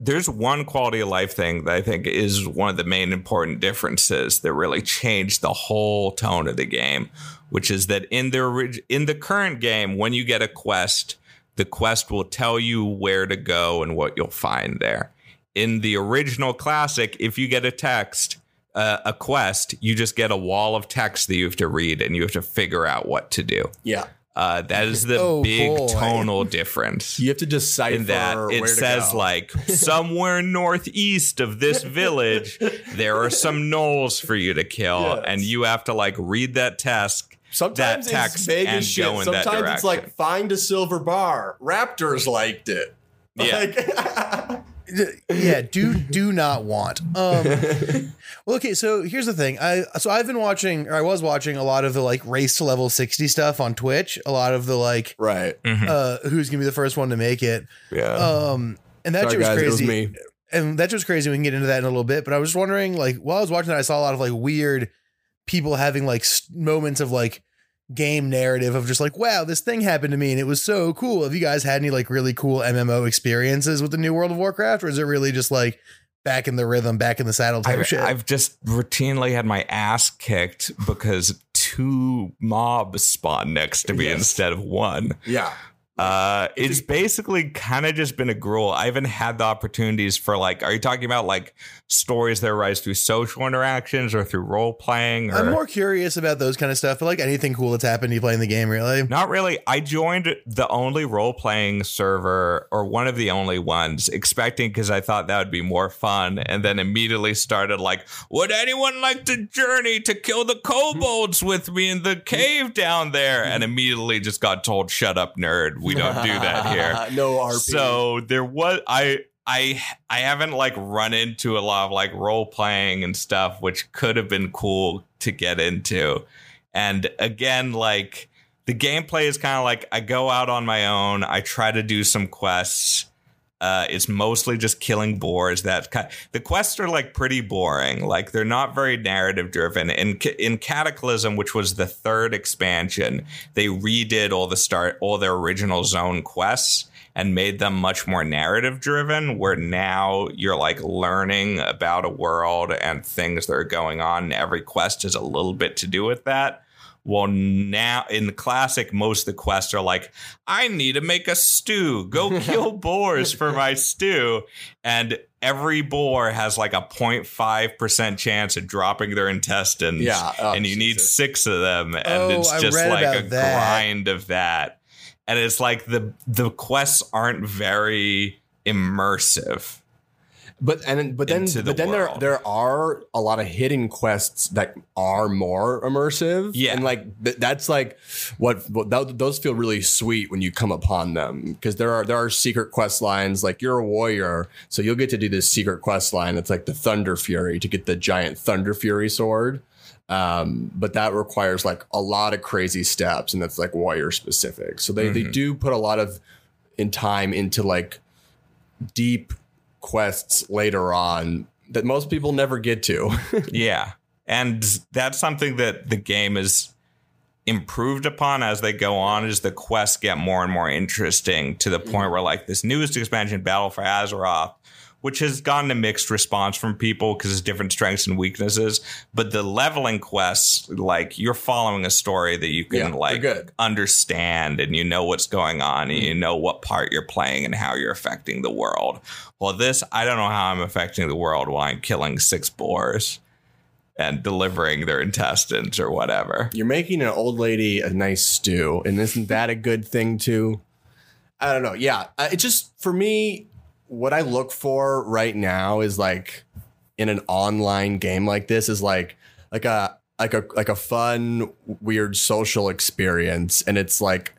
there's one quality of life thing that I think is one of the main important differences that really changed the whole tone of the game, which is that in the in the current game, when you get a quest, the quest will tell you where to go and what you'll find there. In the original classic, if you get a text, uh, a quest, you just get a wall of text that you have to read and you have to figure out what to do. Yeah. Uh, that is the Oh, big boy. tonal difference You have to decipher in that where it says go. like (laughs) somewhere northeast of this (laughs) village there are some gnolls for you to kill Yes. and you have to like read that task Sometimes that text it's vague and shit. go in that Sometimes it's like find a silver bar. Raptors liked it. Yeah. Like- (laughs) yeah do do not want um (laughs) well okay so here's the thing i so i've been watching or i was watching a lot of the like race to level 60 stuff on twitch a lot of the like right. uh who's gonna be the first one to make it Yeah. um and that Sorry, was guys, it was crazy me. and that was crazy we can get into that in a little bit but i was just wondering like while i was watching that i saw a lot of like weird people having like s- moments of like game narrative of just like wow this thing happened to me and it was so cool have you guys had any like really cool mmo experiences with the new world of warcraft or is it really just like back in the rhythm back in the saddle type I've, shit I've just routinely had my ass kicked because two mobs spawn next to me Yes. instead of one Yeah. Uh, it's basically kind of just been a gruel. I haven't had the opportunities for like. Are you talking about like stories that arise through social interactions or through role playing? Or I'm more curious about those kind of stuff, but like anything cool that's happened to you playing the game, really. not really. I joined the only role playing server or one of the only ones, expecting because I thought that would be more fun, and then immediately started like, "Would anyone like to journey to kill the kobolds with me in the cave down there?" And immediately just got told, "Shut up, nerd. We don't do that here." (laughs) no RP. So there was I I I haven't like run into a lot of like role playing and stuff, which could have been cool to get into. And again, like the gameplay is kind of like I go out on my own. I try to do some quests. Uh, it's mostly just killing boars. That ki- the quests are like pretty boring. Like they're not very narrative driven. In in Cataclysm, which was the third expansion, they redid all the start all their original zone quests and made them much more narrative driven. Where now you're like learning about a world and things that are going on. And every quest has a little bit to do with that. Well, now in the classic, most of the quests are like, I need to make a stew. Go (laughs) kill boars for my stew. And every boar has like a 0.5% chance of dropping their intestines. Yeah. Oh, and you need Jesus. six of them. And Oh, it's just like a that. grind of that. And it's like the the quests aren't very immersive. But and but then the but then there world. there are a lot of hidden quests that are more immersive. Yeah. and like th- that's like what, what th- those feel really sweet when you come upon them because there are there are secret quest lines like you're a warrior, so you'll get to do this secret quest line that's like the Thunderfury to get the giant Thunderfury sword. Um, but that requires like a lot of crazy steps, and that's like warrior specific. So they they do put a lot of in time into like deep quests later on that most people never get to. (laughs) Yeah. And that's something that the game is improved upon as they go on as the quests get more and more interesting to the point where like this newest expansion battle for azeroth which has gotten a mixed response from people because it's different strengths and weaknesses but the leveling quests like you're following a story that you can Yeah, like understand and you know what's going on and you know what part you're playing and how you're affecting the world well this i don't know how i'm affecting the world while i'm killing six boars and delivering their intestines or whatever. You're making an old lady a nice stew, and isn't that a good thing too? I don't know. Yeah, uh, it just for me, what I look for right now is like in an online game like this is like like a like a like a fun weird social experience, and it's like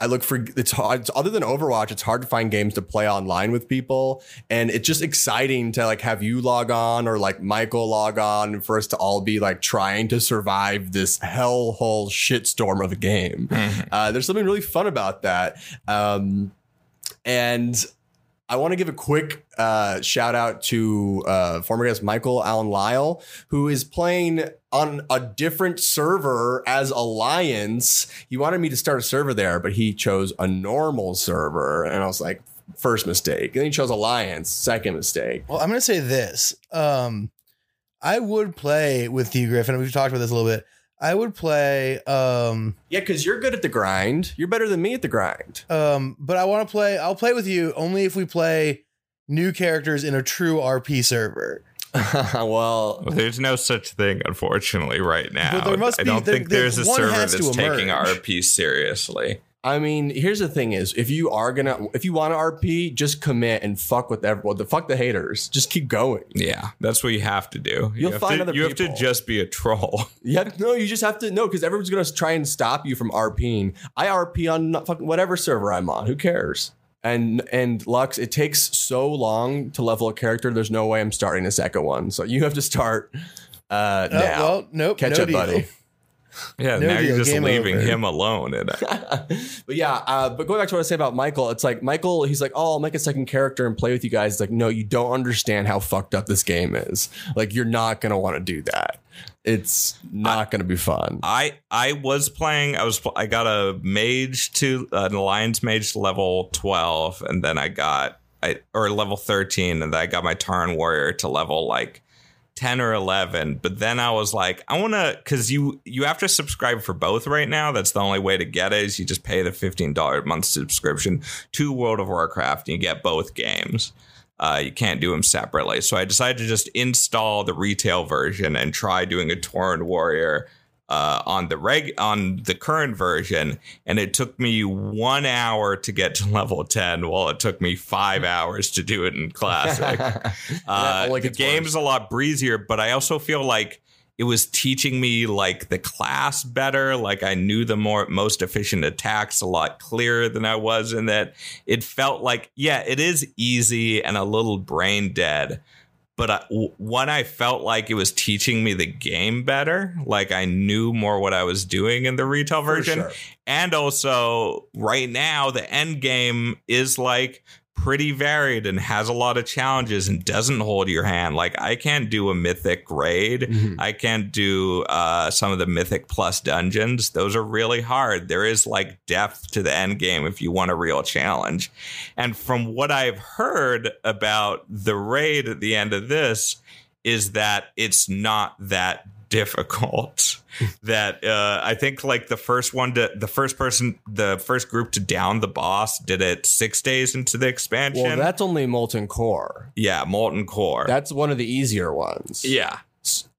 I look for it's hard it's- other than Overwatch, it's hard to find games to play online with people. And it's just exciting to like have you log on or like Michael log on for us to all be like trying to survive this hellhole shitstorm of a game. Uh, there's something really fun about that. Um, and I want to give a quick uh, shout out to uh, former guest Michael Allen Lyle, who is playing on a different server as Alliance. He wanted me to start a server there, but he chose a normal server. And I was like, first mistake. And then he chose Alliance, second mistake. Well, I'm gonna say this. Um, I would play with you, Griffin. We've talked about this a little bit. I would play, um, Yeah, because you're good at the grind. You're better than me at the grind. um, but I want to play. I'll play with you only if we play new characters in a true RP server. (laughs) well, Well, there's no such thing, unfortunately, right now. But there must be, I don't there- think there's a server that's taking. RP seriously. I mean, here's the thing: is if you are gonna, if you want to RP, just commit and fuck with everyone. The fuck the haters. Just keep going. Yeah, that's what you have to do. You You'll have find to, other You have to just be a troll. (laughs) Yeah, no, you just have to no, because everyone's gonna try and stop you from RPing. I RP on fucking whatever server I'm on. Who cares? And and Lux, it takes so long to level a character. There's no way I'm starting a second one. So you have to start uh, Uh, now. well, nope. Catch no up, deal. buddy. (laughs) Yeah, No now deal, you're just leaving over. him alone. And (laughs) but yeah, uh, but going back to what I say about Michael, it's like Michael, he's like, oh, I'll make a second character and play with you guys. It's like, no, you don't understand how fucked up this game is. Like, you're not gonna want to do that. It's not gonna be fun. I I was playing. I was I got a mage to an alliance mage to level twelve, and then I got I or level thirteen, and then I got my Tauren warrior to level like 10 or 11 but then i was like i want to because you you have to subscribe for both right now. That's the only way to get it is you just pay the $15 a month subscription to world of warcraft and you get both games. Uh, you can't do them separately. So i decided to just install the retail version and try doing a Tauren warrior uh, on the reg on the current version, and it took me one hour to get to level ten, while it took me five hours to do it in classic. (laughs) Uh, only the game's a lot breezier, but I also feel like it was teaching me like the class better. Like I knew the more most efficient attacks a lot clearer than I was in that. It felt like yeah, it is easy and a little brain dead. But I, one, I felt like it was teaching me the game better. Like I knew more what I was doing in the retail version. sure. And also, right now, the end game is like pretty varied and has a lot of challenges and doesn't hold your hand. Like I can't do a mythic raid. Mm-hmm. I can't do uh, some of the mythic plus dungeons. Those are really hard. There is like depth to the end game if you want a real challenge. And from what I've heard about the raid at the end of this, is that it's not that difficult. (laughs) that uh, I think like the first one to the first person, the first group to down the boss did it six days into the expansion. Well, that's only Molten Core. yeah, Molten Core. That's one of the easier ones. yeah.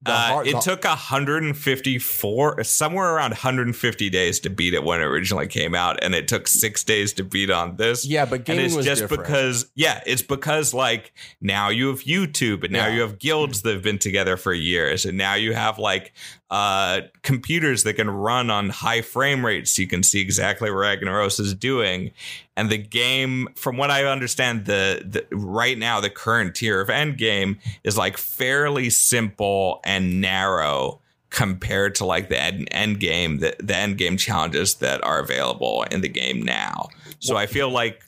Uh, it took 154, somewhere around 150 days to beat it when it originally came out, and it took six days to beat on this. Yeah, but and it's was just different. because, yeah, it's because like now you have YouTube, and now Yeah. you have guilds that have been together for years, and now you have like uh, computers that can run on high frame rates, so you can see exactly what Ragnaros is doing. And the game, from what I understand, the, the right now the current tier of Endgame is like fairly simple and narrow compared to like the end, end game, the, the end game challenges that are available in the game now. So I feel like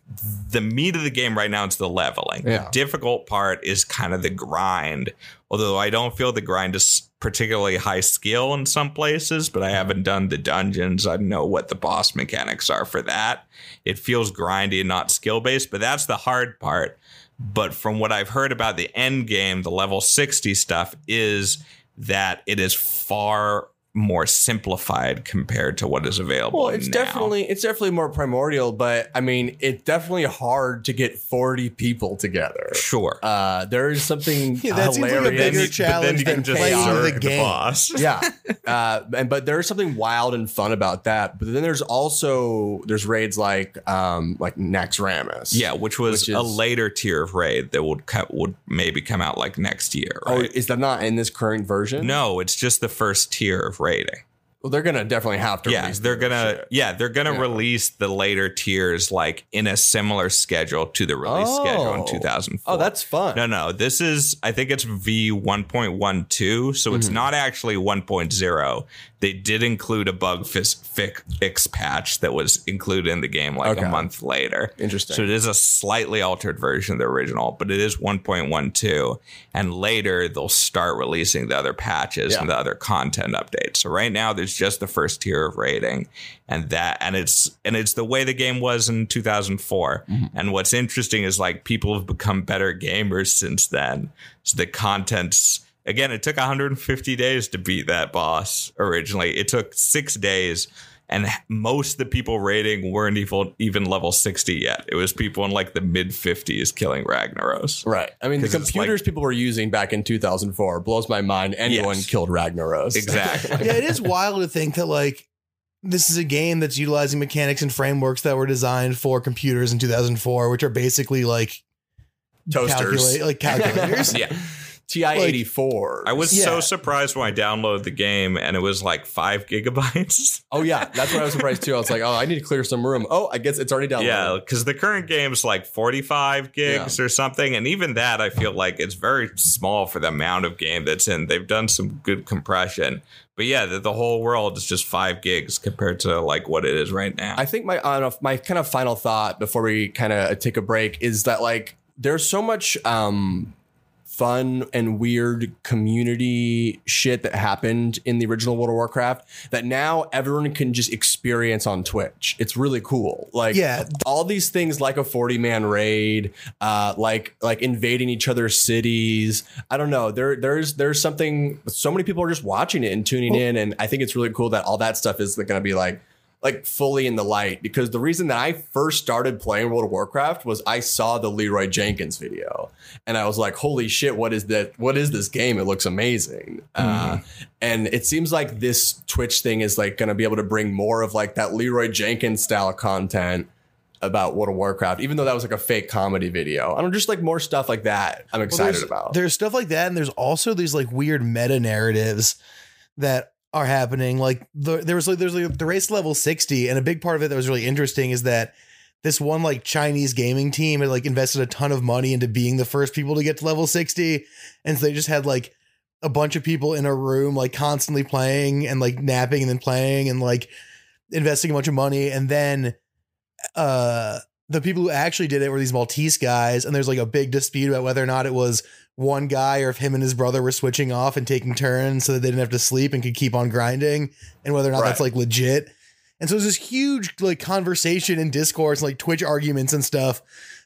the meat of the game right now is the leveling. Yeah. The difficult part is kind of the grind. Although I don't feel the grind is particularly high skill in some places, but I haven't done the dungeons. I know what the boss mechanics are for that. It feels grindy and not skill based, but that's the hard part. But from what I've heard about the end game, the level 60 stuff is that it is far more simplified compared to what is available. Well, it's now. definitely it's definitely more primordial, but I mean, it's definitely hard to get forty people together. sure. Uh, there is something (laughs) Yeah, that seems like a hilarious. bigger you- but then challenge you can than just playing zerg the game. boss. (laughs) yeah, uh, and but there's something wild and fun about that. But then there's also there's raids like um like Naxxramas. Yeah, which was Which a is- later tier of raid that would co- would maybe come out like next year. Oh, is that not in this current version? no, it's just the first tier of raiding. Well, they're gonna definitely have to. Yeah, release they're gonna shit. yeah they're gonna Yeah. release the later tiers like in a similar schedule to the release schedule in Oh. 2004. Oh, that's fun. No, no. This is, I think it's V 1.12. So it's mm-hmm. not actually 1.0. They did include a bug fix, fix patch that was included in the game like Okay. a month later. Interesting. So it is a slightly altered version of the original, but it is 1.12. And later they'll start releasing the other patches Yeah. and the other content updates. So right now there's just the first tier of raiding. And that and it's and it's the way the game was in 2004 mm-hmm. and what's interesting is like people have become better gamers since then. So the content's again it took 150 days to beat that boss originally. It took six days and most of the people raiding weren't even even level 60 yet it was people in like the mid 50s killing ragnaros Right. I mean, the it's computers people were using back in 2004 blows my mind. Anyone Yes. killed Ragnaros. exactly (laughs) yeah, it is wild to think that like this is a game that's utilizing mechanics and frameworks that were designed for computers in 2004, which are basically like Toasters. calculate like calculators. (laughs) yeah TI 84. i was Yeah. so surprised when i downloaded the game and it was like five gigabytes (laughs) Oh, yeah. That's what I was surprised too. I was like, oh, I need to clear some room. Oh, I guess it's already downloaded. Yeah, because the current game's like 45 gigs or something. And even that, I feel like it's very small for the amount of game that's in. They've done some good compression. But yeah, the, the whole world is just five gigs compared to like what it is right now. I think my uh, my kind of final thought before we kind of take a break is that like there's so much um fun and weird community shit that happened in the original World of Warcraft that now everyone can just experience on Twitch. It's really cool. Like Yeah. all these things like a 40 man raid, uh, like like invading each other's cities. I don't know. There there's there's something so many people are just watching it and tuning in and I think it's really cool that all that stuff is going to be like like fully in the light because the reason that I first started playing World of Warcraft was I saw the Leeroy Jenkins video and I was like, "Holy shit! What is that? What is this game? It looks amazing!" Uh, and it seems like this Twitch thing is like going to be able to bring more of like that Leeroy Jenkins style content about World of Warcraft, even though that was like a fake comedy video. I don't just like more stuff like that. I'm Well, excited there's, about. There's stuff like that, and there's also these like weird meta narratives that are happening. Like the, there was like there's like the race level 60, and a big part of it that was really interesting is that this one like Chinese gaming team had like invested a ton of money into being the first people to get to level 60. And so they just had like a bunch of people in a room like constantly playing and like napping and then playing and like investing a bunch of money. And then uh the people who actually did it were these Maltese guys, and there's like a big dispute about whether or not it was one guy or if him and his brother were switching off and taking turns so that they didn't have to sleep and could keep on grinding, and whether or not that's like legit. And so there's this huge like conversation and discourse, like Twitch arguments and stuff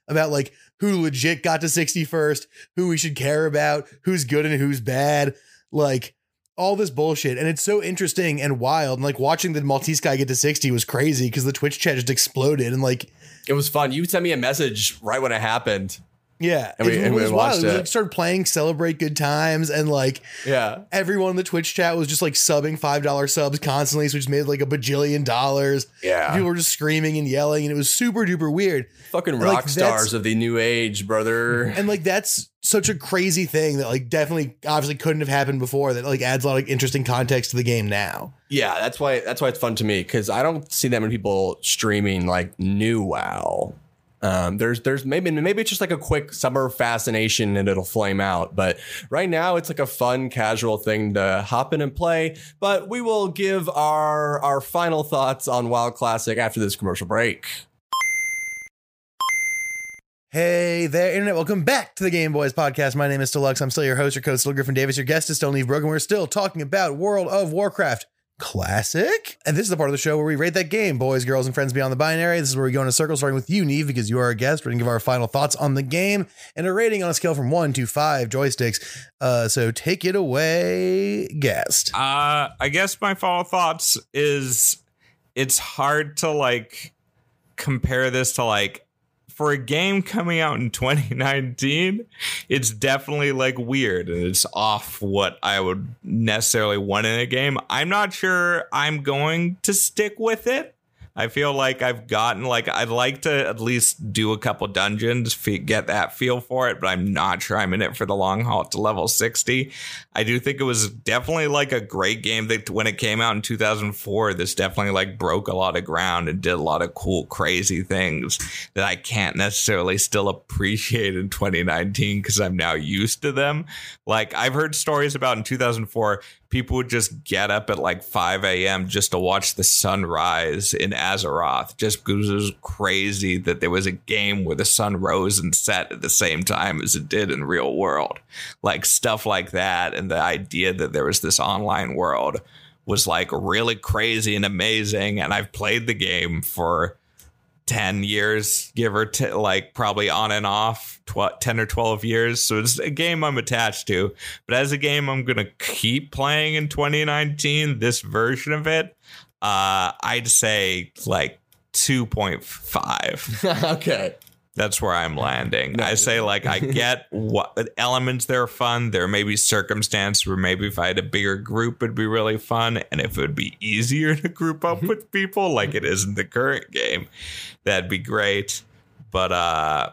about like who legit got to 61st, who we should care about, who's good and who's bad, like all this bullshit. And it's so interesting and wild. And like watching the Maltese guy get to 60 was crazy because the Twitch chat just exploded and like it was fun. You sent me a message right when it happened. Yeah, And we- it, and we was watched wild. We it. like, started playing "Celebrate Good Times" and like Yeah. everyone in the Twitch chat was just like subbing five dollar subs constantly, so we just made like a bajillion dollars. Yeah. People were just screaming and yelling, and it was super duper weird. Fucking like, rock that's- stars of the new age, brother. And like that's such a crazy thing that like definitely obviously couldn't have happened before. That like adds a lot of interesting context to the game now. Yeah, that's why that's why it's fun to me because I don't see that many people streaming like new WoW. Um, there's there's maybe maybe it's just like a quick summer fascination and it'll flame out. But right now it's like a fun casual thing to hop in and play. But we will give our our final thoughts on WoW Classic after this commercial break. Hey there, internet. Welcome back to the Game Boys podcast. My name is Deluxe. I'm still your host, your coach, still Griffin Davis. Your guest is still Neve Broken. We're still talking about World of Warcraft Classic. And this is the part of the show where we rate that game, boys, girls, and friends beyond the binary. This is where we go in a circle, starting with you, Neve, because you are our guest. We're going to give our final thoughts on the game and a rating on a scale from one to five joysticks. Uh, so take it away, guest. Uh, I guess my final thoughts is it's hard to like compare this to like for a game coming out in (laughs) 2019 it's definitely like weird and it's off what i would necessarily want in a game. I'm not sure i'm going to stick with it i feel like i've gotten like i'd like to at least do a couple dungeons get that feel for it but i'm not sure i'm in it for the long haul to level 60 I do think it was definitely like a great game that when it came out in 2004, this definitely like broke a lot of ground and did a lot of cool, crazy things that I can't necessarily still appreciate in 2019 because I'm now used to them. Like I've heard stories about in 2004, people would just get up at like 5 a.m. just to watch the sunrise in Azeroth just because it was crazy that there was a game where the sun rose and set at the same time as it did in real world. Like stuff like that. And the idea that there was this online world was like really crazy and amazing. And I've played the game for 10 years, give or take, like probably on and off, tw- 10 or 12 years. So it's a game I'm attached to. But as a game I'm going to keep playing in 2019, this version of it, uh, I'd say like 2.5 (laughs) okay. That's where I'm landing. I say like I (laughs) get what elements that are fun. There may be circumstance where maybe if I had a bigger group, it'd be really fun, and if it would be easier to group up with people like it is in the current game, that'd be great. But uh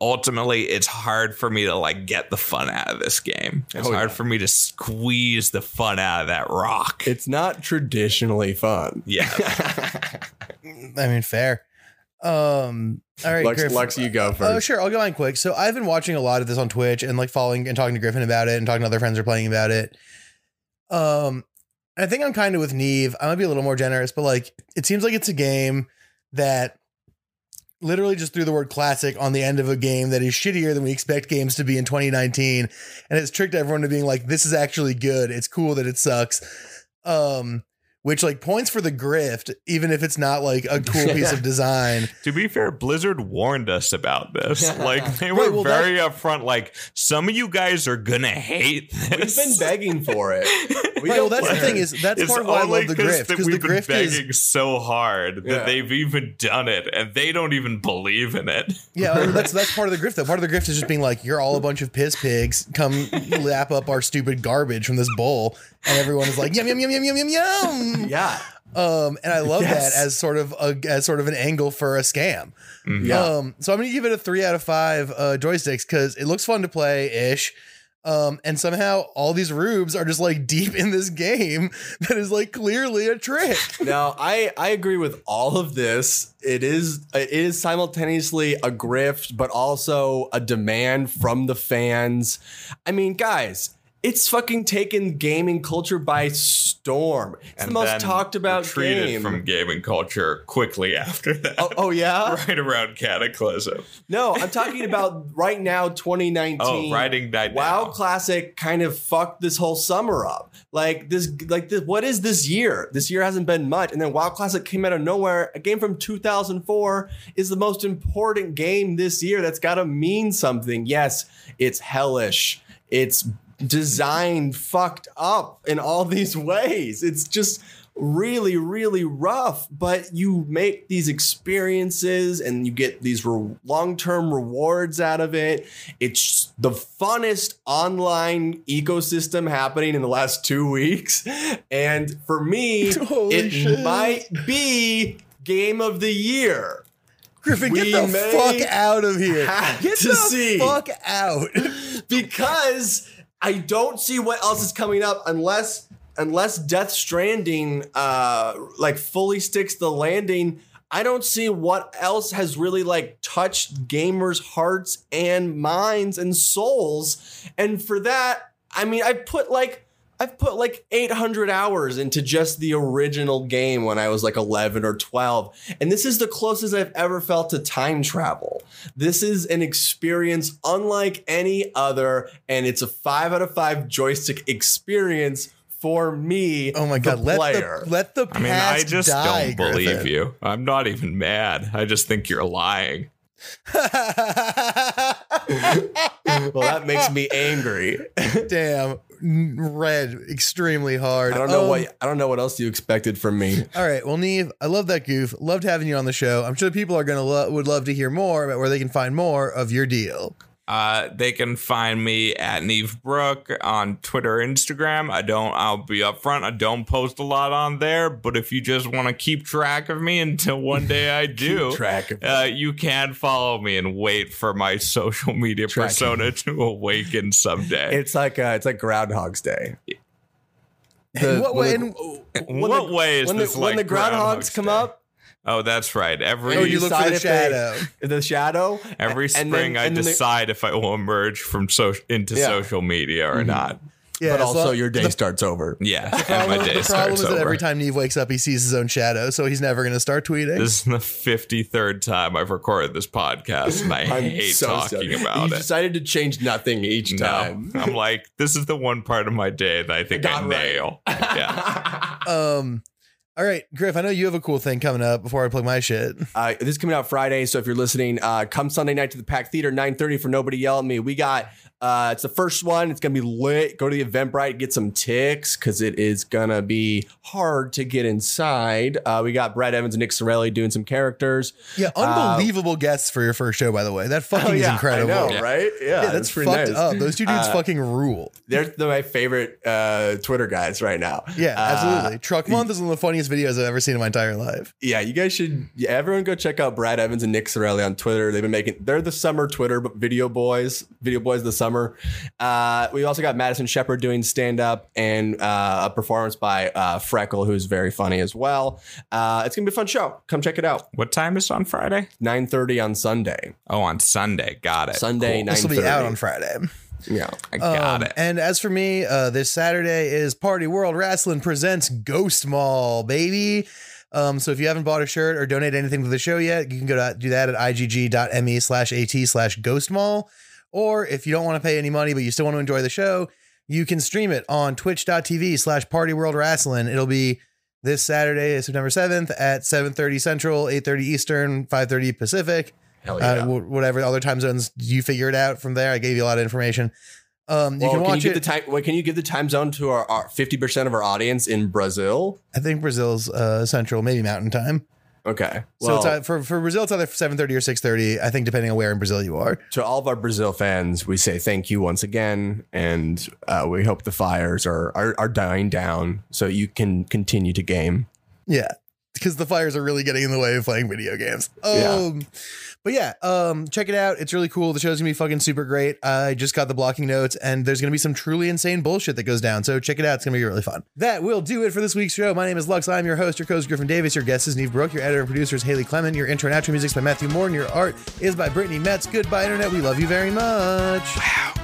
ultimately it's hard for me to like get the fun out of this game. It's Oh, hard yeah. for me to squeeze the fun out of that rock. It's not traditionally fun. yeah. (laughs) I mean, fair. Um, all right, Lex, Griff. Lex, you go first. Oh, sure. I'll go on quick. So I've been watching a lot of this on Twitch and like following and talking to Griffin about it and talking to other friends who are playing about it. Um, I think I'm kind of with Neve. I might be a little more generous, but like it seems like it's a game that literally just threw the word classic on the end of a game that is shittier than we expect games to be in 2019 and it's tricked everyone to being like this is actually good it's cool that it sucks um which like points for the grift even if it's not like a cool piece of (laughs) design To be fair, Blizzard warned us about this. (laughs) Like they were Right, well, very upfront. Like some of you guys are gonna hate this. We've been begging for it. (laughs) We Right, well, don't that's the thing is that's It's part of why I love the 'cause grift because the we've been grift is begging so hard that Yeah. they've even done it, and they don't even believe in it. Yeah, I mean, that's that's part of the grift though. Part of the grift is just being like, you're all a bunch of piss pigs. Come lap up our stupid garbage from this bowl, and everyone is like, yum yum yum yum yum yum yum. (laughs) Yeah. Um, and I love Yes. that as sort of a as sort of an angle for a scam. Yeah. Um, so I'm gonna give it a three out of five uh, joysticks because it looks fun to play ish. Um, and somehow all these rubes are just like deep in this game (laughs) that is like clearly a trick. (laughs) Now, I I agree with all of this. It is it is simultaneously a grift, but also a demand from the fans. I mean, guys, it's fucking taken gaming culture by storm. It's the most talked about retreated game. from gaming culture quickly after that. oh, oh yeah. (laughs) right around Cataclysm. No, I'm talking about right now, 2019. Oh, writing that WoW now. Classic kind of fucked this whole summer up. Like this, like this, what is this year? This year hasn't been much, and then WoW Classic came out of nowhere. A game from 2004 is the most important game this year. That's got to mean something. Yes, it's hellish. It's designed fucked up in all these ways. It's just really really rough but you make these experiences and you get these re- long-term rewards out of it it's the funnest online ecosystem happening in the last two weeks and for me (laughs) Holy it shit. might be game of the year Griffin, We get the fuck out of here. Get the see. fuck out. (laughs) because I don't see what else is coming up unless unless Death Stranding uh like fully sticks the landing. I don't see what else has really like touched gamers' hearts and minds and souls. And for that, I mean, I put like I've put like 800 hours into just the original game when I was like 11 or 12. And this is the closest I've ever felt to time travel. This is an experience unlike any other. And it's a five out of five joystick experience for me. Oh my god, the let player. the let the I mean, I just die, don't believe Griffin. you. I'm not even mad. I just think you're lying. (laughs) well, that makes me angry. (laughs) Damn, red extremely hard. I don't know Um, what I don't know what else you expected from me. (laughs) All right, well, Neve, I love that goof. Loved having you on the show. I'm sure people are gonna lo- would love to hear more about where they can find more of your deal. Uh, they can find me at Neve Brook on Twitter, Instagram. I don't. I'll be upfront. I don't post a lot on there, but if you just want to keep track of me until one day I (laughs) do, track of uh, you can follow me and wait for my (laughs) social media Track. persona to awaken someday. It's like uh, it's like Groundhog's Day. In what way? when in- what the- way is when this the, like when the groundhogs Groundhog's come Day? up? Oh, that's right. Every oh, you look for the if they- shadow. (laughs) The shadow. every and spring, then- I and then they- decide if I will emerge from social into Yeah. social media or not. Yeah, but also so your day the starts over. Yeah, and problem, my day the problem starts is that over. every time Neve wakes up, he sees his own shadow, so he's never gonna start tweeting. This is the 53rd time I've recorded this podcast, and I (laughs) hate so talking sorry. about you it. decided to change nothing each No, time. I'm like, this is the one part of my day that I think I, Got right. nail. (laughs) Yeah. um, all right, Griff. I know you have a cool thing coming up. Before I plug my shit, Uh, this is coming out Friday, so if you're listening, uh, come Sunday night to the Pack Theater, 9:30 for Nobody Yell at Me. We got uh, it's the first one. It's gonna be lit. Go to the Eventbrite, get some ticks because it is gonna be hard to get inside. Uh, we got Brad Evans and Nick Sorelli doing some characters. yeah, unbelievable guests for your first show. By the way, that fucking is incredible. (laughs) Oh, I know, Yeah. right? Yeah, Yeah, that's fucked up. Those two dudes Uh, fucking rule. They're, they're my favorite uh, Twitter guys right now. Yeah, Uh, absolutely. Truck Month is one of the funniest videos I've ever seen in my entire life. yeah, you guys should. Yeah, everyone go check out Brad Evans and Nick Sorelli on Twitter. They've been making. They're the summer Twitter video boys. Video boys the summer. Uh, we also got Madison Shepard doing stand up and uh, a performance by uh, Freckle, who's very funny as well. Uh, it's gonna be a fun show. Come check it out. What time is it on Friday? Nine thirty on Sunday. Oh, on Sunday. Got it. Sunday Cool. nine This will thirty. be out on Friday. Yeah. I got Um, it. And as for me, uh, this Saturday is Party World Wrestling presents Ghost Mall, baby. Um, so if you haven't bought a shirt or donate anything to the show yet, you can go to do that at igg.me slash at slash ghostmall. Or if you don't want to pay any money, but you still want to enjoy the show, you can stream it on twitch.tv slash party world wrestling. It'll be this Saturday, September 7th at 7.30 Central, 8.30 Eastern, 5.30 Pacific. Hell Uh, whatever other time zones you figure it out from there. I gave you a lot of information. Um, you well, can can, watch you it. give the time? Wait, can you give the time zone to our- our fifty percent of our audience in Brazil? I think Brazil's uh, Central, maybe Mountain Time. Okay. So it's, uh, for for Brazil, it's either seven thirty or six thirty. I think depending on where in Brazil you are. to all of our Brazil fans, we say thank you once again, and uh, we hope the fires are, are are dying down so you can continue to game. Yeah, because the fires are really getting in the way of playing video games. Yeah. But yeah, um, check it out. It's really cool. The show's gonna be fucking super great. I just got the blocking notes, and there's gonna be some truly insane bullshit that goes down. So check it out. It's gonna be really fun. That will do it for this week's show. My name is Lux. I'm your host, your co-host Griffin Davis. Your guest is Neve Brooke. Your editor and producer is Haley Clement. Your intro and outro music is by Matthew Moore, and your art is by Brittany Metz. Goodbye, internet. We love you very much. Wow.